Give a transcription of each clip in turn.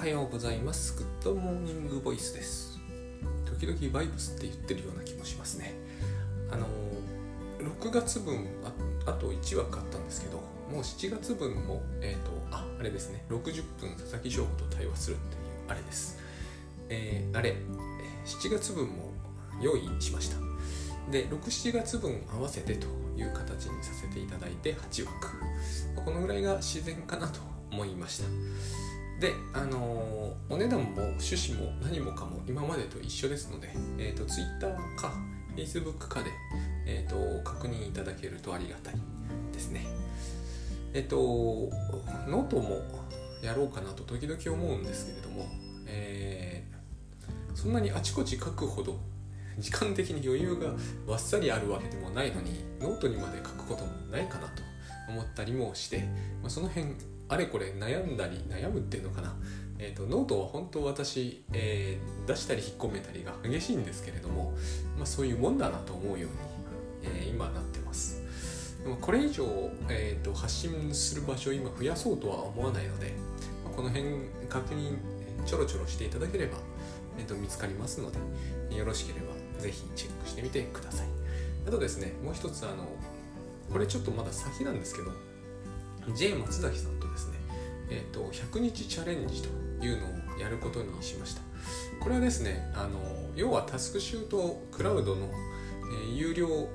はようございます。 Good Morning Voice です。時々バイブスって言ってるような気もしますね。あの6月分ああと1話買ったんですけどもう7月分もえっ、ー、とああれですね。60分佐々木翔吾と対話するっていうあれです。えー、あれ7月分も用意しました。で67月分合わせてという形にさせていただいて8枠。このぐらいが自然かなと思いました。であのー、お値段も趣旨も何もかも今までと一緒ですので、えーと、Twitter か Facebook かで、えーと、確認いただけるとありがたいですね。えっ、ー、とノートもやろうかなと時々思うんですけれども、えー、そんなにあちこち書くほど時間的に余裕がわっさりあるわけでもないのにノートにまで書くこともないかなと思ったりもして、まあ、その辺あれこれ悩んだり悩むっていうのかな、えーと、ノートは本当私、えー、出したり引っ込めたりが激しいんですけれども、まあ、そういうもんだなと思うように、えー、今なってます。でもこれ以上、えーと、発信する場所を今増やそうとは思わないので、まあ、この辺確認ちょろちょろしていただければ、えーと、見つかりますのでよろしければぜひチェックしてみてください。あとですねもう一つあのこれちょっとまだ先なんですけど J 松崎さんとですね、えーと、100日チャレンジというのをやることにしました。これはですねあの要はタスクシュートクラウドの、えー、有料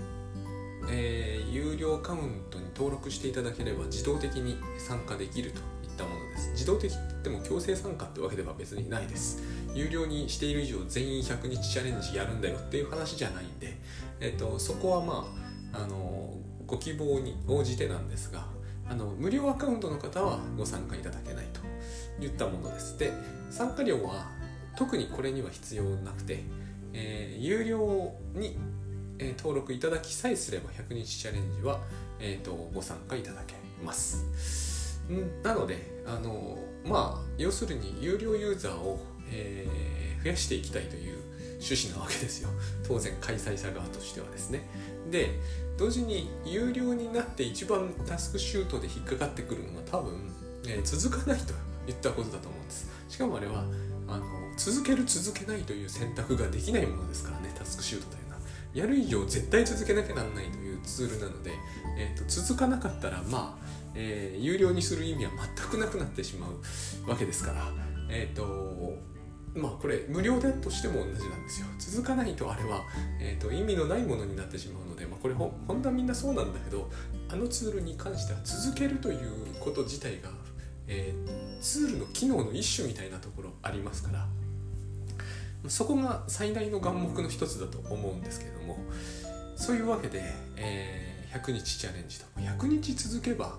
えー、有料カウントに登録していただければ自動的に参加できるといったものです。自動的って言っても強制参加ってわけでは別にないです。有料にしている以上全員100日チャレンジやるんだよっていう話じゃないんで、えーと、とそこはまああのご希望に応じてなんですがあの無料アカウントの方はご参加いただけないといったものです。で参加料は特にこれには必要なくて、えー、有料に、えー、登録いただきさえすれば100日チャレンジは、えーと、ご参加いただけます。なのであのまあ要するに有料ユーザーを、えー、増やしていきたいという趣旨なわけですよ。当然開催者側としてはですね。で同時に有料になって一番タスクシュートで引っかかってくるのは多分、えー、続かないといったことだと思うんです。しかもあれはあの続ける続けないという選択ができないものですからねタスクシュートというのは。やる以上絶対続けなきゃなんないというツールなので、えーと、続かなかったらまあ、えー、有料にする意味は全くなくなってしまうわけですからえっ、ー、とまあこれ無料だとしても同じなんですよ続かないとあれは、えーと、意味のないものになってしまうので、まあ、これほ本当はみんなそうなんだけどあのツールに関しては続けるということ自体が、えー、ツールの機能の一種みたいなところありますからそこが最大の眼目の一つだと思うんですけれどもそういうわけで、えー、100日チャレンジと100日続けば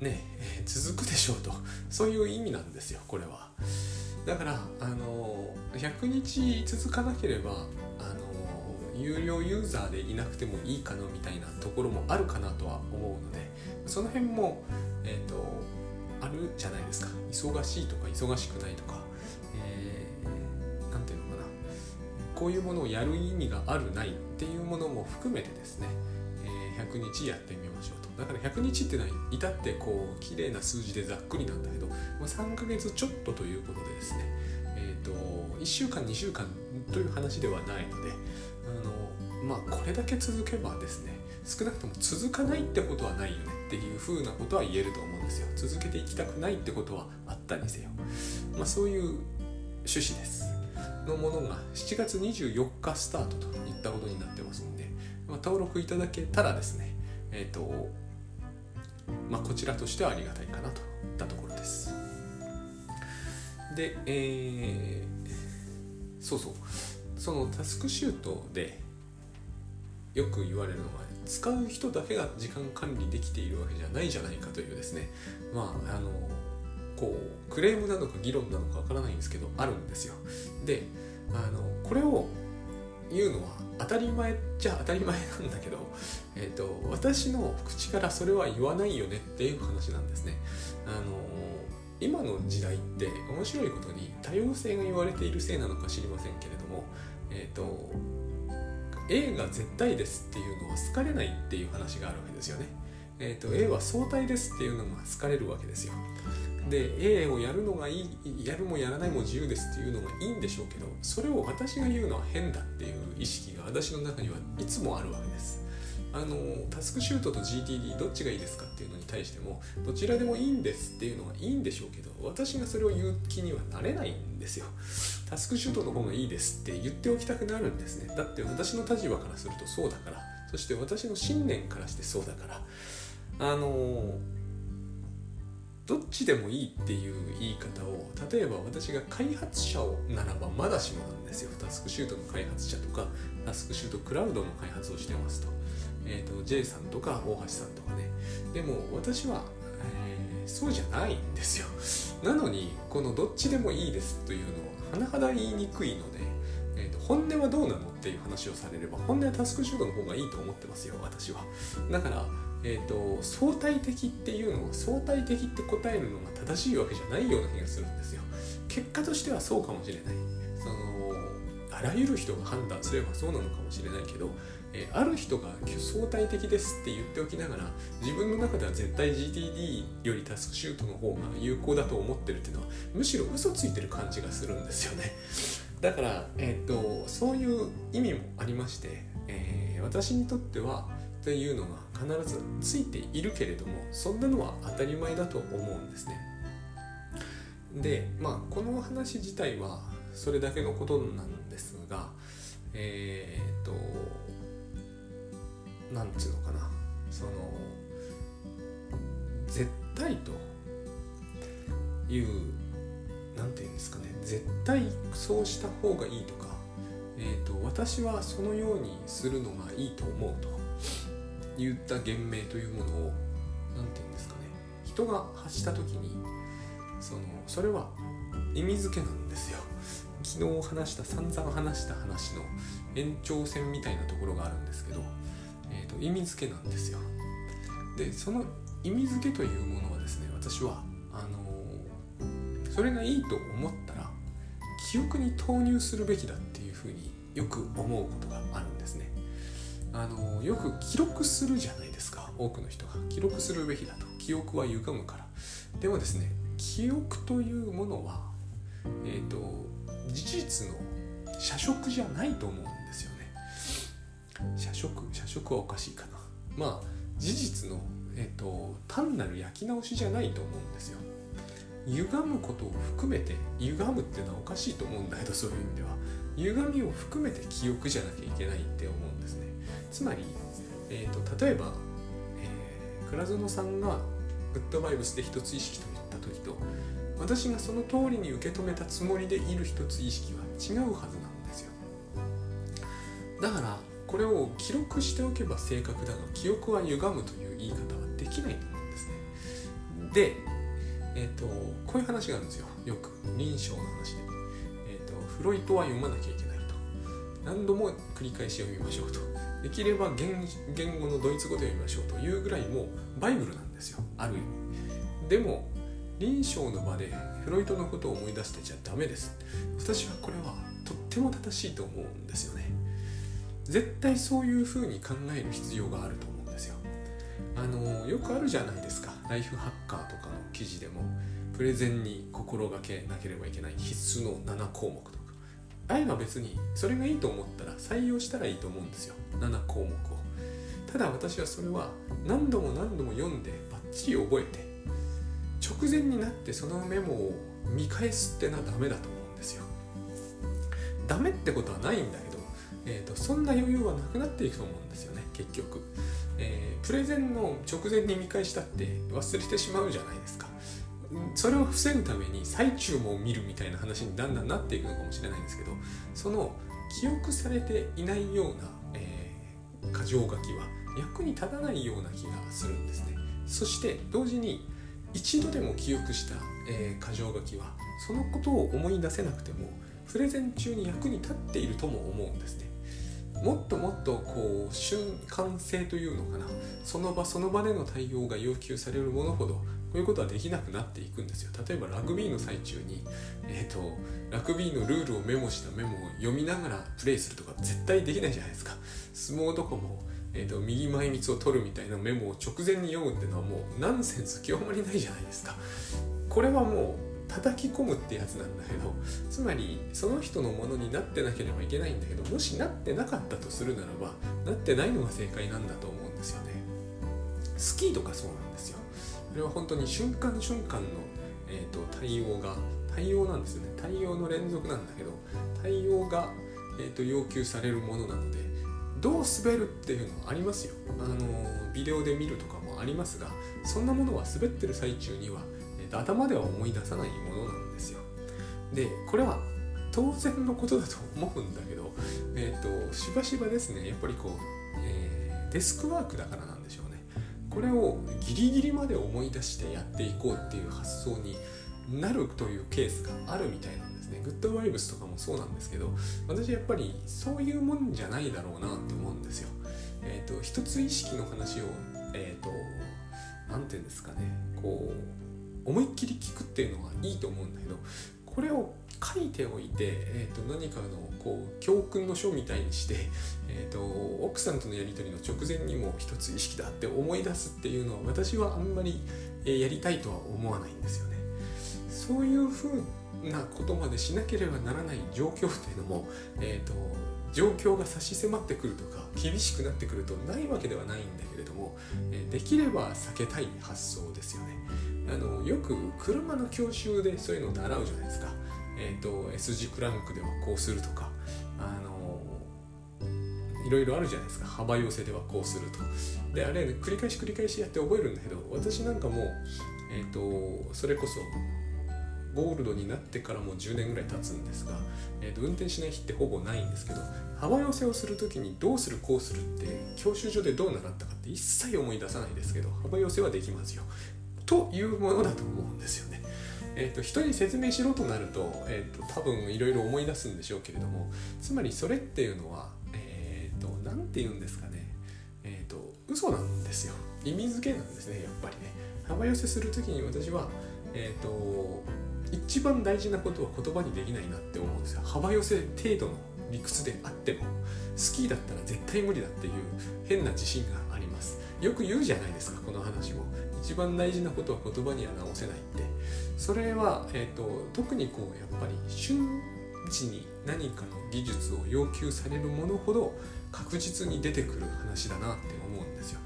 ね、えー、続くでしょうとそういう意味なんですよこれは。だからあの100日続かなければあの有料ユーザーでいなくてもいいかなみたいなところもあるかなとは思うのでその辺も、えーと、あるじゃないですか。忙しいとか忙しくないとか何、えー、ていうのかな。こういうものをやる意味があるないっていうものも含めてですね、えー、100日やってみだから100日っていうのは至ってこう綺麗な数字でざっくりなんだけど、まあ、3ヶ月ちょっとということでですね、えーと、1週間2週間という話ではないのであの、まあ、これだけ続けばですね少なくとも続かないってことはないよねっていうふうなことは言えると思うんですよ。続けていきたくないってことはあったにせよ、まあ、そういう趣旨です。のものが7月24日スタートといったことになってますので、まあ、登録いただけたらですねえっ、ー、とまあ、こちらとしてはありがたいかなといったところです。で、えー、そうそう、そのタスクシュートでよく言われるのは、使う人だけが時間管理できているわけじゃないじゃないかというですね、まあ、あの、こう、クレームなのか議論なのかわからないんですけど、あるんですよ。で、あの、これを言うのは当たり前じゃ当たり前なんだけど、えーと、私の口からそれは言わないよねっていう話なんですね。あの今の時代って面白いことに多様性が言われているせいなのか知りませんけれども、えーと、A が絶対ですっていうのは好かれないっていう話があるわけですよね。えーと、A は相対ですっていうのが好かれるわけですよで A をやるのがいいやるもやらないも自由ですっていうのがいいんでしょうけどそれを私が言うのは変だっていう意識が私の中にはいつもあるわけですあのタスクシュートと GTD どっちがいいですかっていうのに対してもどちらでもいいんですっていうのがいいんでしょうけど私がそれを言う気にはなれないんですよ。タスクシュートの方がいいですって言っておきたくなるんですね。だって私の立場からするとそうだから。そして私の信念からしてそうだから。あのどっちでもいいっていう言い方を例えば私が開発者をならばまだしもなんですよ。タスクシュートの開発者とかタスクシュートクラウドの開発をしてますと,、えーと、J さんとか大橋さんとかね。でも私は、えー、そうじゃないんですよ。なのにこのどっちでもいいですというのを甚だ言いにくいので、えーと本音はどうなのっていう話をされれば本音はタスクシュートの方がいいと思ってますよ私は。だからえーと、相対的っていうのは相対的って答えるのが正しいわけじゃないような気がするんですよ。結果としてはそうかもしれない。そのあらゆる人が判断すればそうなのかもしれないけど、え、ある人が相対的ですって言っておきながら自分の中では絶対 GTD よりタスクシュートの方が有効だと思ってるっていうのはむしろ嘘ついてる感じがするんですよねだから、えーと、そういう意味もありまして、えー、私にとってはっていうのが必ずついているけれどもそんなのは当たり前だと思うんですね。でまあこの話自体はそれだけのことなんですがえっ、ー、となんていうのかな。その絶対というなんていうんですかね。絶対そうした方がいいとか、えーと私はそのようにするのがいいと思うと言った言明というものを何て言うんですかね。人が発した時にそのそれは意味付けなんですよ。昨日話した散々話した話の延長線みたいなところがあるんですけど、意味付けなんですよ。でその意味付けというものはですね私はあのー、それがいいと思ったら記憶に投入するべきだっていうふうによく思うことがあるんですね。あのよく記録するじゃないですか多くの人が。記録するべきだと。記憶は歪むから。でもですね記憶というものはえっ、ー、と事実の社食じゃないと思うん食社食はおかしいかな。まあ事実の、えーと、単なる焼き直しじゃないと思うんですよ。歪むことを含めて歪むっていうのはおかしいと思うんだけどそういう意味では。歪みを含めて記憶じゃなきゃいけないって思うんですね。つまり、えーと、例えば、えー、倉園さんがグッドバイブスで一つ意識と言った時と私がその通りに受け止めたつもりでいる一つ意識は違うはずなんですよ。だからこれを記録しておけば正確だが記憶は歪むという言い方はできないと思うんですね。で、えーと、こういう話があるんですよ。よく。臨床の話で、えーとフロイトは読まなきゃいけないと。何度も繰り返し読みましょうと。できれば言言語のドイツ語で読みましょうと。いうぐらいもうバイブルなんですよ。ある意味。でも臨床の場でフロイトのことを思い出してちゃダメです。私はこれはとっても正しいと思うんですよね。絶対そういうふうに考える必要があると思うんですよ。あのよくあるじゃないですか。ライフハッカーとかの記事でもプレゼンに心がけなければいけない必須の7項目とか。ああいうのは別にそれがいいと思ったら採用したらいいと思うんですよ。7項目を。ただ私はそれは何度も何度も読んでバッチリ覚えて直前になってそのメモを見返すってのはダメだと思うんですよ。ダメってことはないんだけど、えーと、そんな余裕はなくなっていくと思うんですよね結局、えー、プレゼンの直前に見返したって忘れてしまうじゃないですか。それを防ぐために最中も見るみたいな話にだんだんなっていくのかもしれないんですけどその記憶されていないような、えー、箇条書きは役に立たないような気がするんですね。そして同時に一度でも記憶した、えー、箇条書きはそのことを思い出せなくてもプレゼン中に役に立っているとも思うんですね。もっともっとこう瞬間性というのかな。その場その場での対応が要求されるものほどこういうことはできなくなっていくんですよ。例えばラグビーの最中に、えーと、ラグビーのルールをメモしたメモを読みながらプレイするとか絶対できないじゃないですか。相撲とかもえーと、右前みつを取るみたいなメモを直前に読むっていうのはもうナンセンス極まりないじゃないですか。これはもう叩き込むってやつなんだけどつまりその人のものになってなければいけないんだけどもしなってなかったとするならばなってないのが正解なんだと思うんですよね。スキーとかそうなんですよ。これは本当に瞬間瞬間の、えーと、対応が対応なんですよね。対応の連続なんだけど対応が、えーと要求されるものなのでどう滑るっていうのはありますよ。あのビデオで見るとかもありますがそんなものは滑ってる最中には、頭では思い出さないものなんですよ。でこれは当然のことだと思うんだけど、えーと、しばしばですねやっぱりこう、えー、デスクワークだからなんでしょうね。これをギリギリまで思い出してやっていこうっていう発想になるというケースがあるみたいなんですね。グッドバイブスとかもそうなんですけど私やっぱりそういうもんじゃないだろうなって思うんですよ。えっ、ー、と一つ意識の話をえっ、ー、と何て言うんですかねこう思いっきり聞くっていうのはいいと思うんだけどこれを書いておいて、えー、と何かのこう教訓の書みたいにして、えーと、奥さんとのやり取りの直前にも一つ意識だって思い出すっていうのは私はあんまりやりたいとは思わないんですよね。そういうふうなことまでしなければならない状況っていうのも、えーと、状況が差し迫ってくるとか厳しくなってくるとないわけではないんだけれども、えできれば避けたい発想ですよね。あのよく車の教習でそういうのって習うじゃないですか、えーと、S 字クランクではこうするとかあのいろいろあるじゃないですか。幅寄せではこうすると。であれ、繰り返し繰り返しやって覚えるんだけど私なんかもえっ、ー、とそれこそゴールドになってからもう10年ぐらい経つんですが、えーと、運転しない日ってほぼないんですけど幅寄せをする時にどうするこうするって教習所でどう習ったかって一切思い出さないですけど幅寄せはできますよ。というものだと思うんですよね。えーと、人に説明しろとなると,、えーと、多分いろいろ思い出すんでしょうけれどもつまりそれっていうのは何、えーと、て言うんですかね。えっ、ー、と嘘なんですよ。意味付けなんですねやっぱりね。幅寄せする時に私はえっ、ー、と一番大事なことは言葉にできないなって思うんですよ。幅寄せ程度の理屈であってもスキーだったら絶対無理だっていう変な自信があります。よく言うじゃないですかこの話も一番大事なことは言葉には直せないって。それは、えーと、特にこうやっぱり瞬時に何かの技術を要求されるものほど確実に出てくる話だなって思うんですよ。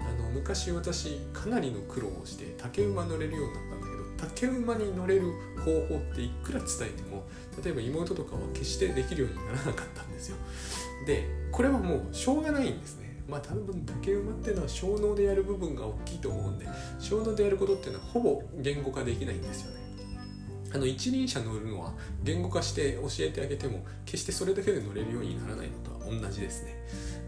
あの昔私かなりの苦労をして竹馬乗れるようになった竹馬に乗れる方法っていくら伝えても例えば妹とかは決してできるようにならなかったんですよ。でこれはもうしょうがないんですね。まあ多分竹馬っていうのは小脳でやる部分が大きいと思うんで小脳でやることっていうのはほぼ言語化できないんですよね。あの一輪車乗るのは言語化して教えてあげても決してそれだけで乗れるようにならないのとは同じですね。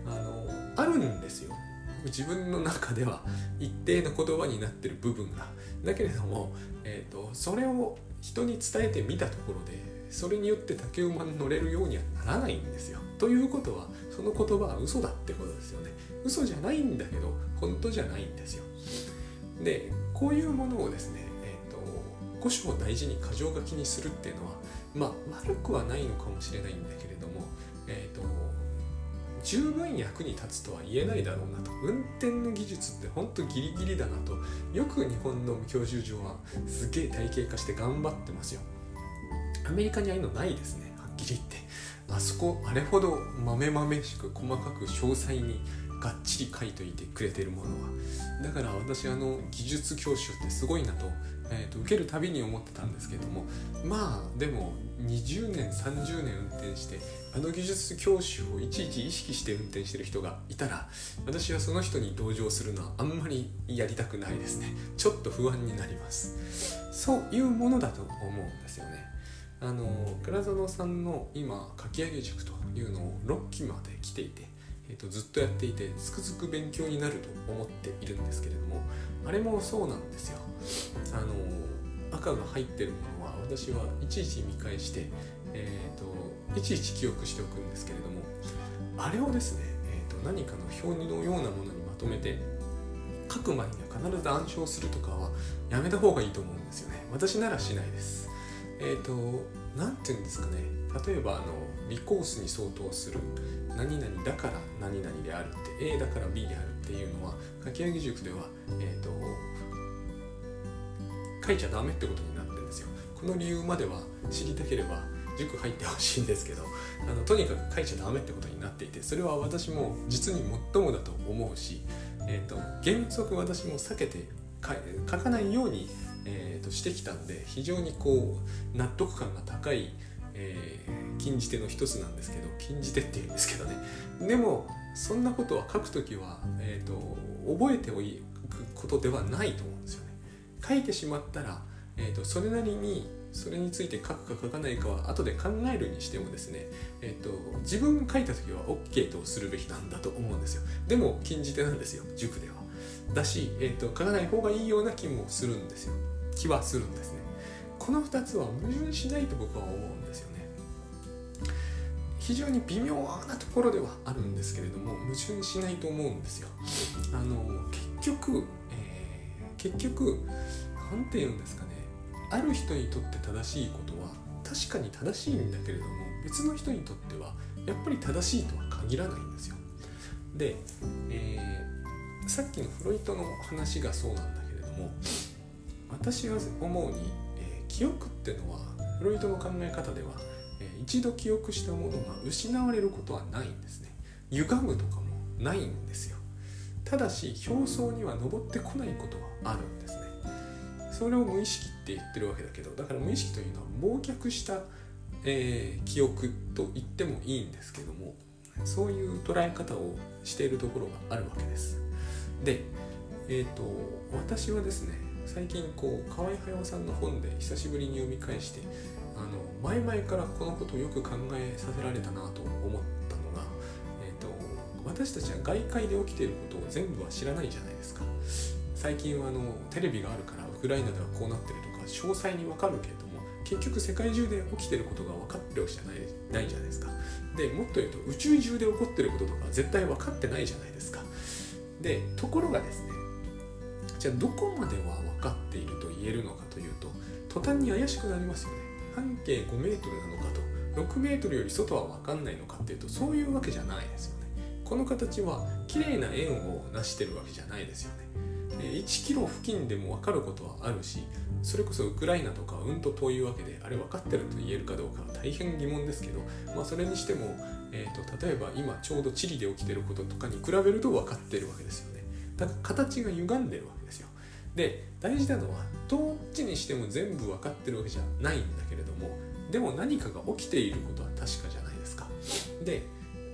あのあるんですよ。自分の中では一定の言葉になってる部分がだけれども、えーと、それを人に伝えてみたところでそれによって竹馬に乗れるようにはならないんですよ。ということはその言葉は嘘だってことですよね。嘘じゃないんだけど本当じゃないんですよ。でこういうものをですね、えーと、古書を大事に箇条書きにするっていうのはまあ悪くはないのかもしれないんだけれども、十分役に立つとは言えないだろうなと。運転の技術ってほんとギリギリだなと。よく日本の教習所はすげえ体系化して頑張ってますよ。アメリカにああいうのないですね。はっきり言って。あそこあれほど豆々しく細かく詳細にがっちり書いといてくれてるものは。だから私あの技術教習ってすごいなと,、えーと、受けるたびに思ってたんですけどもまあでも20年30年運転してあの技術教習をいちいち意識して運転してる人がいたら私はその人に同情するのはあんまりやりたくないですね。ちょっと不安になります。そういうものだと思うんですよね。あの倉園さんの今書き上げ塾というのを6期まで来ていてえーと、ずっとやっていてつくづく勉強になると思っているんですけれどもあれもそうなんですよ。あの赤が入ってるものは私はいちいち見返して、えーと、いちいち記憶しておくんですけれどもあれをですね、えーと、何かの表のようなものにまとめて書く前には必ず暗唱するとかはやめた方がいいと思うんですよね。私ならしないです。えっ、ー、と何て言うんですかね。例えばあのリコースに相当する。何々だから何々であるって A だから B であるっていうのは書き上げ塾では、えーと、書いちゃダメってことになってるんですよ。この理由までは知りたければ塾入ってほしいんですけどあのとにかく書いちゃダメってことになっていてそれは私も実に最もだと思うし、えーと、原則私も避けて書かないように、えーと、してきたんで非常にこう納得感が高い、えー、禁じ手の一つなんですけど禁じ手っていうんですけどね。でもそんなことは書くときは、えーと、覚えておくことではないと思うんですよね。書いてしまったら、えー、とそれなりにそれについて書くか書かないかは後で考えるにしてもですね、えーと、自分が書いた時は OK とするべきなんだと思うんですよ。でも禁じ手なんですよ塾では。だし、えーと、書かない方がいいような気もするんですよ。気はするんですね。この2つは矛盾しないと僕は思うん非常に微妙なところではあるんですけれども矛盾しないと思うんですよあの結局、えー、結局何て言うんですかねある人にとって正しいことは確かに正しいんだけれども別の人にとってはやっぱり正しいとは限らないんですよ。で、えー、さっきのフロイトの話がそうなんだけれども私が思うに、えー、記憶ってのはフロイトの考え方では、えー、一度記憶したものが失われることはないんですね。歪むとかもないんですよ。ただし表層には登ってこないことはあるんですね。それを無意識って言ってるわけだけどだから無意識というのは忘却した、えー、記憶と言ってもいいんですけどもそういう捉え方をしているところがあるわけですでえっ、ー、と私はですね最近こう河合駿さんの本で久しぶりに読み返してあの前々からこのことをよく考えさせられたなと思ったのが、えーと、私たちは外界で起きていることを全部は知らないじゃないですか。最近はあのテレビがあるからウクライナではこうなってるとか詳細にわかるけども結局世界中で起きてることが分かってるわけじゃないないじゃないですか。でもっと言うと宇宙中で起こってることとか絶対分かってないじゃないですか。でところがですねじゃあどこまでは分かっていると言えるのかというと途端に怪しくなりますよね。半径5メートルなのかと。6メートルより外は分かんないのかっていうとそういうわけじゃないですよね。この形は綺麗な円を成してるわけじゃないですよね。1キロ付近でも分かることはあるしそれこそウクライナとかうんと遠いわけであれ分かってると言えるかどうかは大変疑問ですけど、まあ、それにしても、えーと、例えば今ちょうどチリで起きてることとかに比べると分かってるわけですよね。だから形が歪んでるわけですよ。で大事なのはどっちにしても全部分かってるわけじゃないんだけれどもでも何かが起きていることは確かじゃないですか。で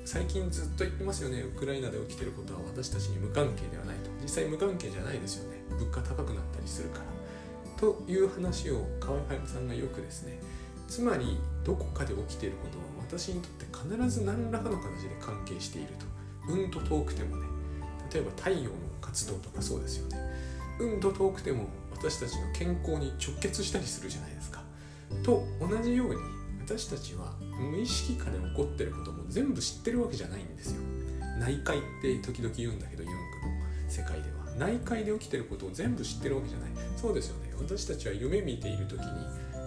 最近ずっと言ってますよね。ウクライナで起きてることは私たちに無関係ではないと。実際無関係じゃないですよね。物価高くなったりするから。という話を河合隼さんがよくですね。つまりどこかで起きていることは私にとって必ず何らかの形で関係していると。うんと遠くてもね。例えば太陽の活動とかそうですよね。うんと遠くても私たちの健康に直結したりするじゃないですか。と同じように私たちは無意識下で起こってることも全部知ってるわけじゃないんですよ。内界って時々言うんだけどユングの世界では。内界で起きてることを全部知ってるわけじゃない。そうですよね。私たちは夢見ている時に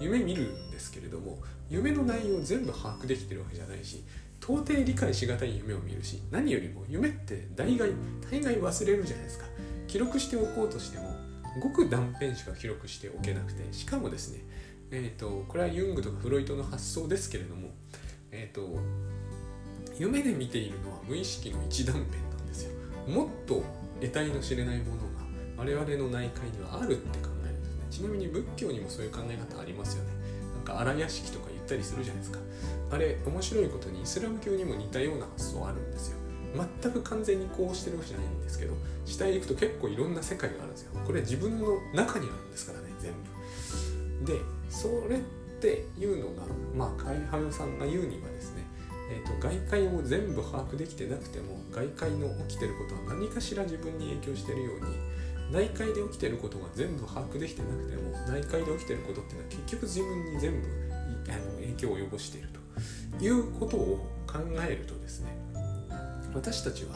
夢見るんですけれども夢の内容を全部把握できてるわけじゃないし到底理解しがたい夢を見るし何よりも夢って大概大概忘れるじゃないですか。記録しておこうとしてもごく断片しか記録しておけなくてしかもですねえーと、これはユングとかフロイトの発想ですけれども、えーと、夢で見ているのは無意識の一断片なんですよ。もっと得体の知れないものが我々の内界にはあるって考えるんですね。ちなみに仏教にもそういう考え方ありますよね。なんか荒屋敷とか言ったりするじゃないですか。あれ面白いことにイスラム教にも似たような発想あるんですよ。全く完全にこうしてるわけじゃないんですけど下へ行くと結構いろんな世界があるんですよ。これは自分の中にあるんですからね全部。でそれっていうのがまあ海派さんが言うにはですね、えーと、外界を全部把握できてなくても外界の起きてることは何かしら自分に影響してるように内界で起きてることが全部把握できてなくても内界で起きてることっていうのは結局自分に全部あの影響を及ぼしているということを考えるとですね私たちは、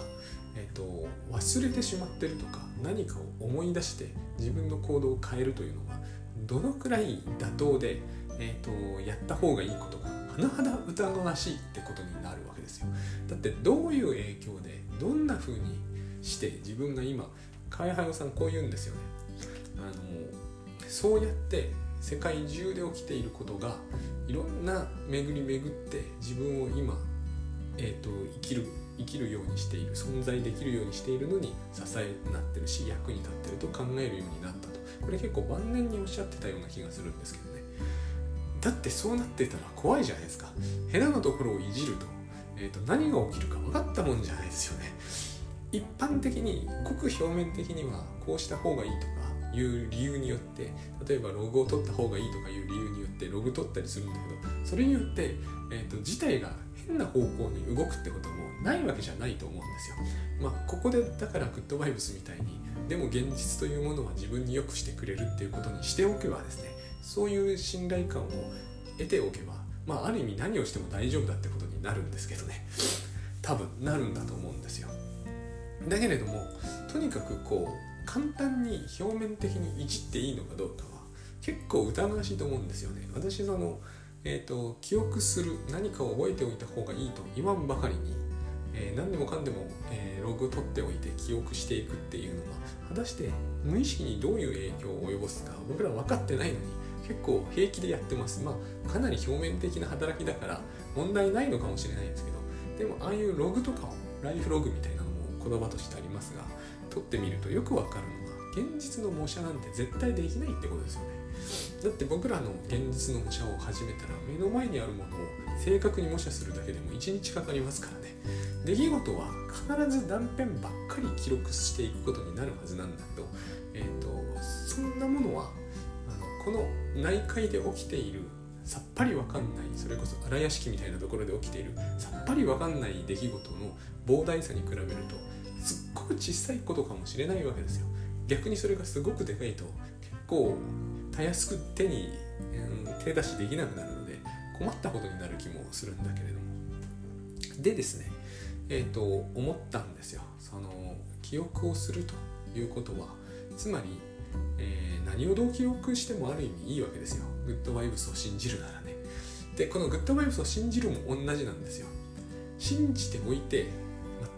えーと忘れてしまってるとか何かを思い出して自分の行動を変えるというのがどのくらい妥当で、えーと、やった方がいいことか甚だ疑わしいってことになるわけですよ。だってどういう影響でどんな風にして自分が今海原さんこう言うんですよね。あのそうやって世界中で起きていることがいろんな巡り巡って自分を今、えーと、生きる生きるようにしている存在できるようにしているのに支えになってるし役に立ってると考えるようになったと。これ結構晩年におっしゃってたような気がするんですけどね。だってそうなってたら怖いじゃないですか。ヘラのところをいじると,、えーと、何が起きるか分かったもんじゃないですよね。一般的にごく表面的にはこうした方がいいとかいう理由によって例えばログを取った方がいいとかいう理由によってログ取ったりするんだけどそれによって、えーと、事態が変な方向に動くってこともないわけじゃないと思うんですよ。まあ、ここでだからグッドバイブスみたいにでも現実というものは自分に良くしてくれるっていうことにしておけばですねそういう信頼感を得ておけば、まあ、ある意味何をしても大丈夫だってことになるんですけどね多分なるんだと思うんですよ。だけれどもとにかくこう簡単に表面的にいじっていいのかどうかは結構疑わしいと思うんですよね私その、えーと、記憶する何かを覚えておいた方がいいと言わんばかりに、えー、何でもかんでも、えー、ログ取っておいて記憶していくっていうのが果たして無意識にどういう影響を及ぼすか僕ら分かってないのに結構平気でやってます。まあかなり表面的な働きだから問題ないのかもしれないんですけどでもああいうログとかをライフログみたいなのも言葉としてありますが取ってみるとよくわかるのが現実の模写なんて絶対できないってことですよね。だって僕らの現実の模写を始めたら目の前にあるものを正確に模写するだけでも1日かかりますからね。出来事は必ず断片ばっかり記録していくことになるはずなんだけど、えーと、そんなものはあのこの内海で起きているさっぱりわかんないそれこそ荒屋敷みたいなところで起きているさっぱりわかんない出来事の膨大さに比べるとすっごく小さいことかもしれないわけですよ。逆にそれがすごくでかいと結構たやすく手に、うん、手出しできなくなるので困ったことになる気もするんだけれども。でですねえっ、ー、と思ったんですよ。その記憶をするということはつまり、えー、何をどう記憶してもある意味いいわけですよ。グッドバイブスを信じるならね。でこのグッドバイブスを信じるも同じなんですよ。信じておいて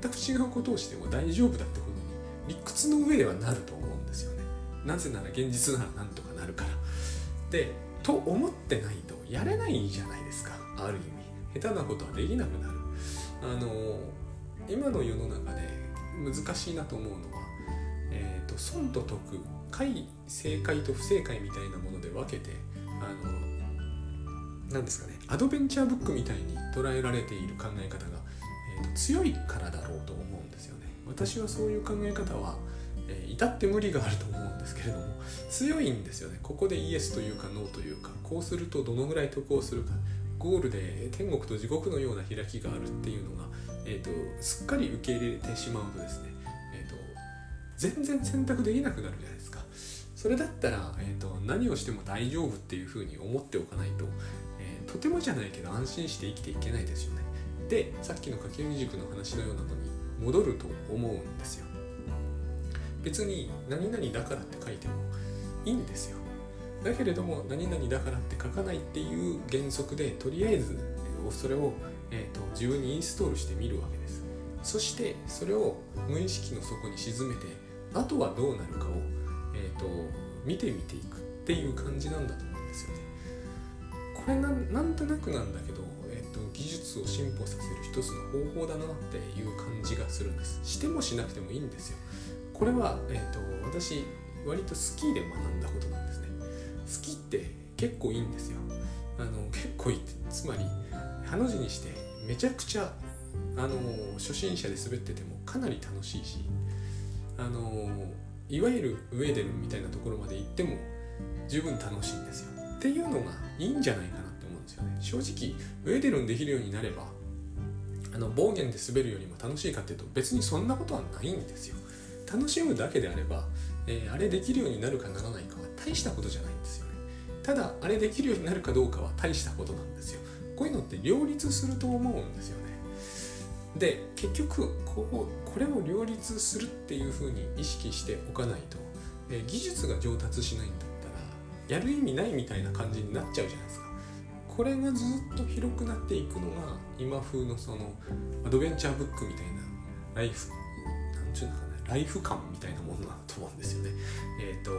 全く違うことをしても大丈夫だってことに理屈の上ではなると思うんですよね。なぜなら現実ならなんとかるから。でと思ってないとやれないじゃないですか。ある意味。下手なことはできなくなる。あの今の世の中で難しいなと思うのは、えーと、損と得解正解と不正解みたいなもので分けてあの何ですかねアドベンチャーブックみたいに捉えられている考え方がえー、と強いからだろうと思うんですよね。私はそういう考え方は、えー、至って無理があると思うんですけれども強いんですよね。ここでイエスというかノーというかこうするとどのぐらい得をするか。ゴールで天国と地獄のような開きがあるっていうのが、えーと、すっかり受け入れてしまうとですね、えーと、全然選択できなくなるじゃないですか。それだったら、えーと、何をしても大丈夫っていうふうに思っておかないと、えー、とてもじゃないけど安心して生きていけないですよね。でさっきの書き読み塾の話のようなのに戻ると思うんですよ。別に何々だからって書いてもいいんですよ。だけれども何々だからって書かないっていう原則でとりあえずそれを、えーと、自分にインストールしてみるわけです。そしてそれを無意識の底に沈めてあとはどうなるかを、えーと、見てみていくっていう感じなんだと思うんですよね。これなんとなくなんだけどえー、と技術を進歩させる一つの方法だなっていう感じがするんです。してもしなくてもいいんですよ。これは、えーと、私割とスキーで学んだことなんですね。スキって結構いいんですよ。あの結構いいってつまりハの字にしてめちゃくちゃあの初心者で滑っててもかなり楽しいしあのいわゆるウェーデルみたいなところまで行っても十分楽しいんですよ。っていうのがいいんじゃないかなって思うんですよね。正直ウェーデルンできるようになればあの暴言で滑るよりも楽しいかっていうと別にそんなことはないんですよ。楽しむだけであれば、えー、あれできるようになるかならないかは大したことじゃないんですよね。ただあれできるようになるかどうかは大したことなんですよ。こういうのって両立すると思うんですよね。で結局こここれを両立するっていうふうに意識しておかないと、えー、技術が上達しないんだったらやる意味ないみたいな感じになっちゃうじゃないですか。これがずっと広くなっていくのが今風のそのアドベンチャーブックみたいなライフなんちゅうのかなライフ感みたいなものだと思うんですよね。え、ー、と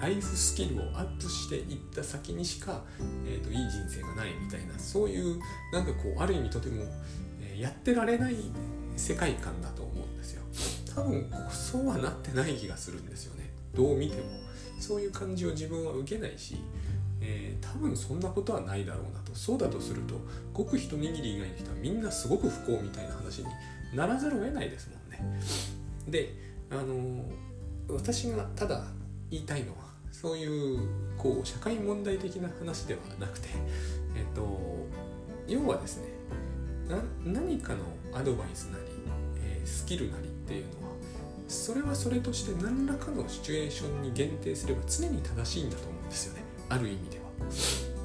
ライフスキルをアップしていった先にしか、えーと、いい人生がないみたいなそういうなんかこうある意味とても、えー、やってられない世界観だと思うんですよ。多分そうはなってない気がするんですよね。どう見ても。そういう感じを自分は受けないし、えー、多分そんなことはないだろうなと。そうだとするとごく一握り以外の人はみんなすごく不幸みたいな話にならざるを得ないですもんねであの、私がただ言いたいのはそういうこう社会問題的な話ではなくて、えっと、要はですね何かのアドバイスなり、えー、スキルなりっていうのはそれはそれとして何らかのシチュエーションに限定すれば常に正しいんだと思うんですよね。ある意味では。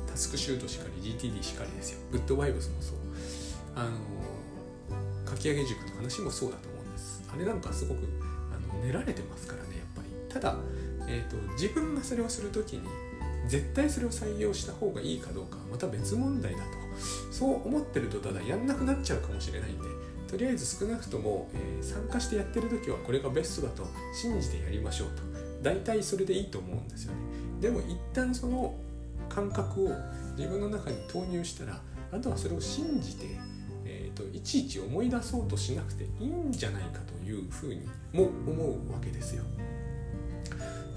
タスクシュートしかり GTD しかりですよ。グッドバイブスもそう。あの書き上げ塾の話もそうだとあれなんかすごくあの練られてますからねやっぱり。ただえーと、自分がそれをする時に絶対それを採用した方がいいかどうかはまた別問題だと。そう思ってるとただやんなくなっちゃうかもしれないんでとりあえず少なくとも、えー、参加してやってる時はこれがベストだと信じてやりましょうと。大体それでいいと思うんですよね。でも一旦その感覚を自分の中に投入したらあとはそれを信じて、ーと、いちいち思い出そうとしなくていいんじゃないかというふうにも思うわけですよ。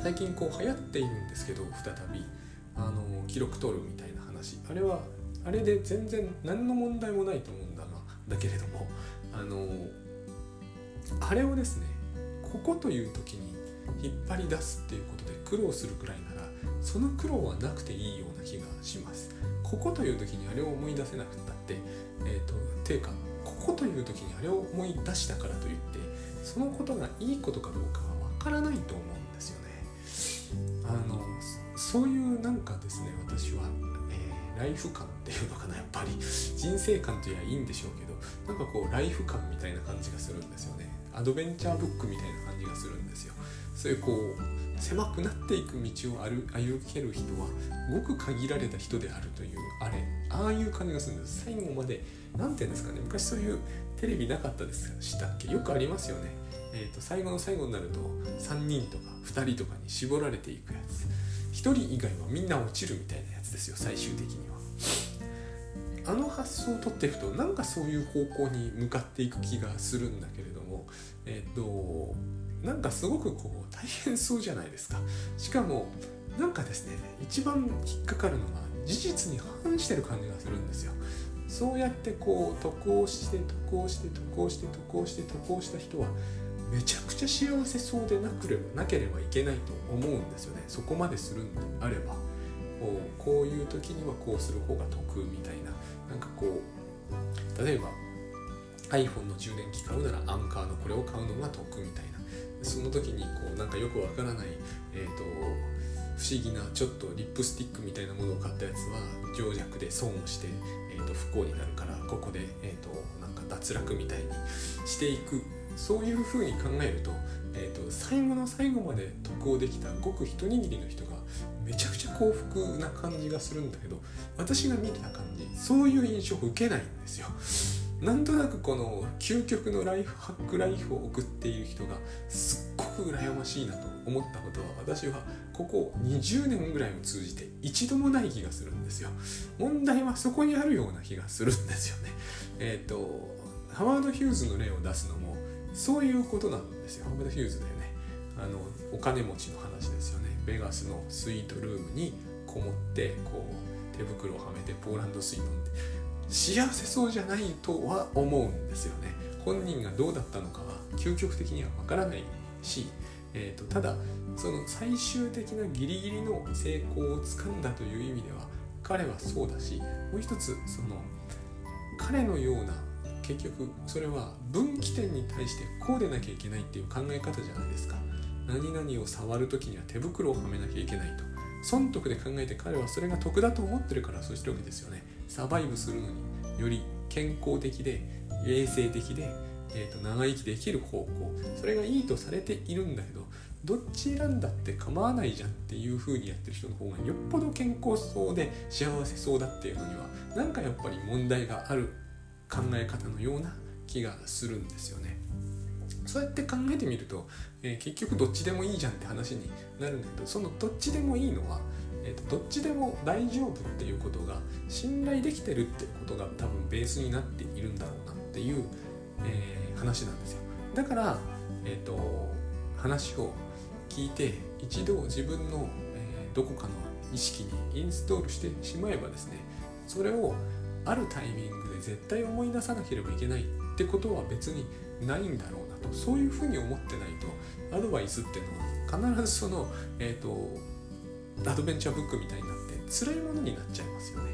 最近こう流行っているんですけど再び。あの記録取るみたいな話。あれはあれで全然何の問題もないと思うんだがだけれども。あのあれをですねここという時に引っ張り出すっていうことで苦労するくらいならその苦労はなくていいような気がします。ここという時にあれを思い出せなくったってえ、ー、とていうかここという時にあれを思い出したからといってそのことがいいことかどうかはわからないと思うんですよね。あのそういうなんかですね私は、えー、ライフ感っていうのかなやっぱり。人生観といやいいんでしょうけどなんかこうライフ感みたいな感じがするんですよね。アドベンチャーブックみたいな感じがするんですよ。そういうこう狭くなっていく道を歩ける人はごく限られた人であるというあれ。ああいう感じがするんです。最後まで何て言うんですかね。昔そういうテレビなかったです。したっけ？よくありますよね。えーと、最後の最後になると3人とか2人とかに絞られていくやつ。1人以外はみんな落ちるみたいなやつですよ最終的には。あの発想を取っていくとなんかそういう方向に向かっていく気がするんだけれどもえっ、ー、となんかすごくこう大変そうじゃないですか。しかもなんかですね一番引っかかるのが事実に反してる感じがするんですよ。そうやってこう渡航して渡航して渡航して渡航して渡航した人はめちゃくちゃ幸せそうでなければなければいけないと思うんですよね。そこまでするんであれば。こうこういう時にはこうする方が得みたいな。なんかこう例えば iPhone の充電器買うならアンカーのこれを買うのが得みたいな。その時にこうなんかよくわからない、えーと、不思議なちょっとリップスティックみたいなものを買ったやつは情弱で損をして、えーと、不幸になるからここで、えーとなんか脱落みたいにしていくそういうふうに考えると,、えーと、最後の最後まで得をできたごく一握りの人がめちゃくちゃ幸福な感じがするんだけど私が見た感じそういう印象を受けないんですよ。なんとなくこの究極のライフハックライフを送っている人がすっごく羨ましいなと思ったことは私はここ20年ぐらいを通じて一度もない気がするんですよ。問題はそこにあるような気がするんですよね。えっ、ー、とハワード・ヒューズの例を出すのもそういうことなんですよハーバードヒューズだよねあのお金持ちの話ですよねベガスのスイートルームにこもってこう手袋をはめてポーランド水飲んで幸せそうじゃないとは思うんですよね。本人がどうだったのかは究極的にはわからないし、えーと、ただその最終的なギリギリの成功をつかんだという意味では彼はそうだしもう一つその彼のような結局それは分岐点に対してこうでなきゃいけないっていう考え方じゃないですか。何々を触る時には手袋をはめなきゃいけないと。損得で考えて彼はそれが得だと思ってるからそうしてるわけですよねサバイブするのにより健康的で衛生的で、えーと、長生きできる方向それがいいとされているんだけどどっち選んだって構わないじゃんっていう風にやってる人の方がよっぽど健康そうで幸せそうだっていうのにはなんかやっぱり問題がある考え方のような気がするんですよね。そうやって考えてみると、えー、結局どっちでもいいじゃんって話になるんだけどそのどっちでもいいのは、えーと、どっちでも大丈夫っていうことが信頼できてるってことが多分ベースになっているんだろうなっていう、えー、話なんですよ。だから、えーと、話を聞いて一度自分の、えー、どこかの意識にインストールしてしまえばですねそれをあるタイミングで絶対思い出さなければいけないってことは別にないんだろうな。そういうふうに思ってないとアドバイスっていうのは必ずその、えーと、アドベンチャーブックみたいになって辛いものになっちゃいますよね。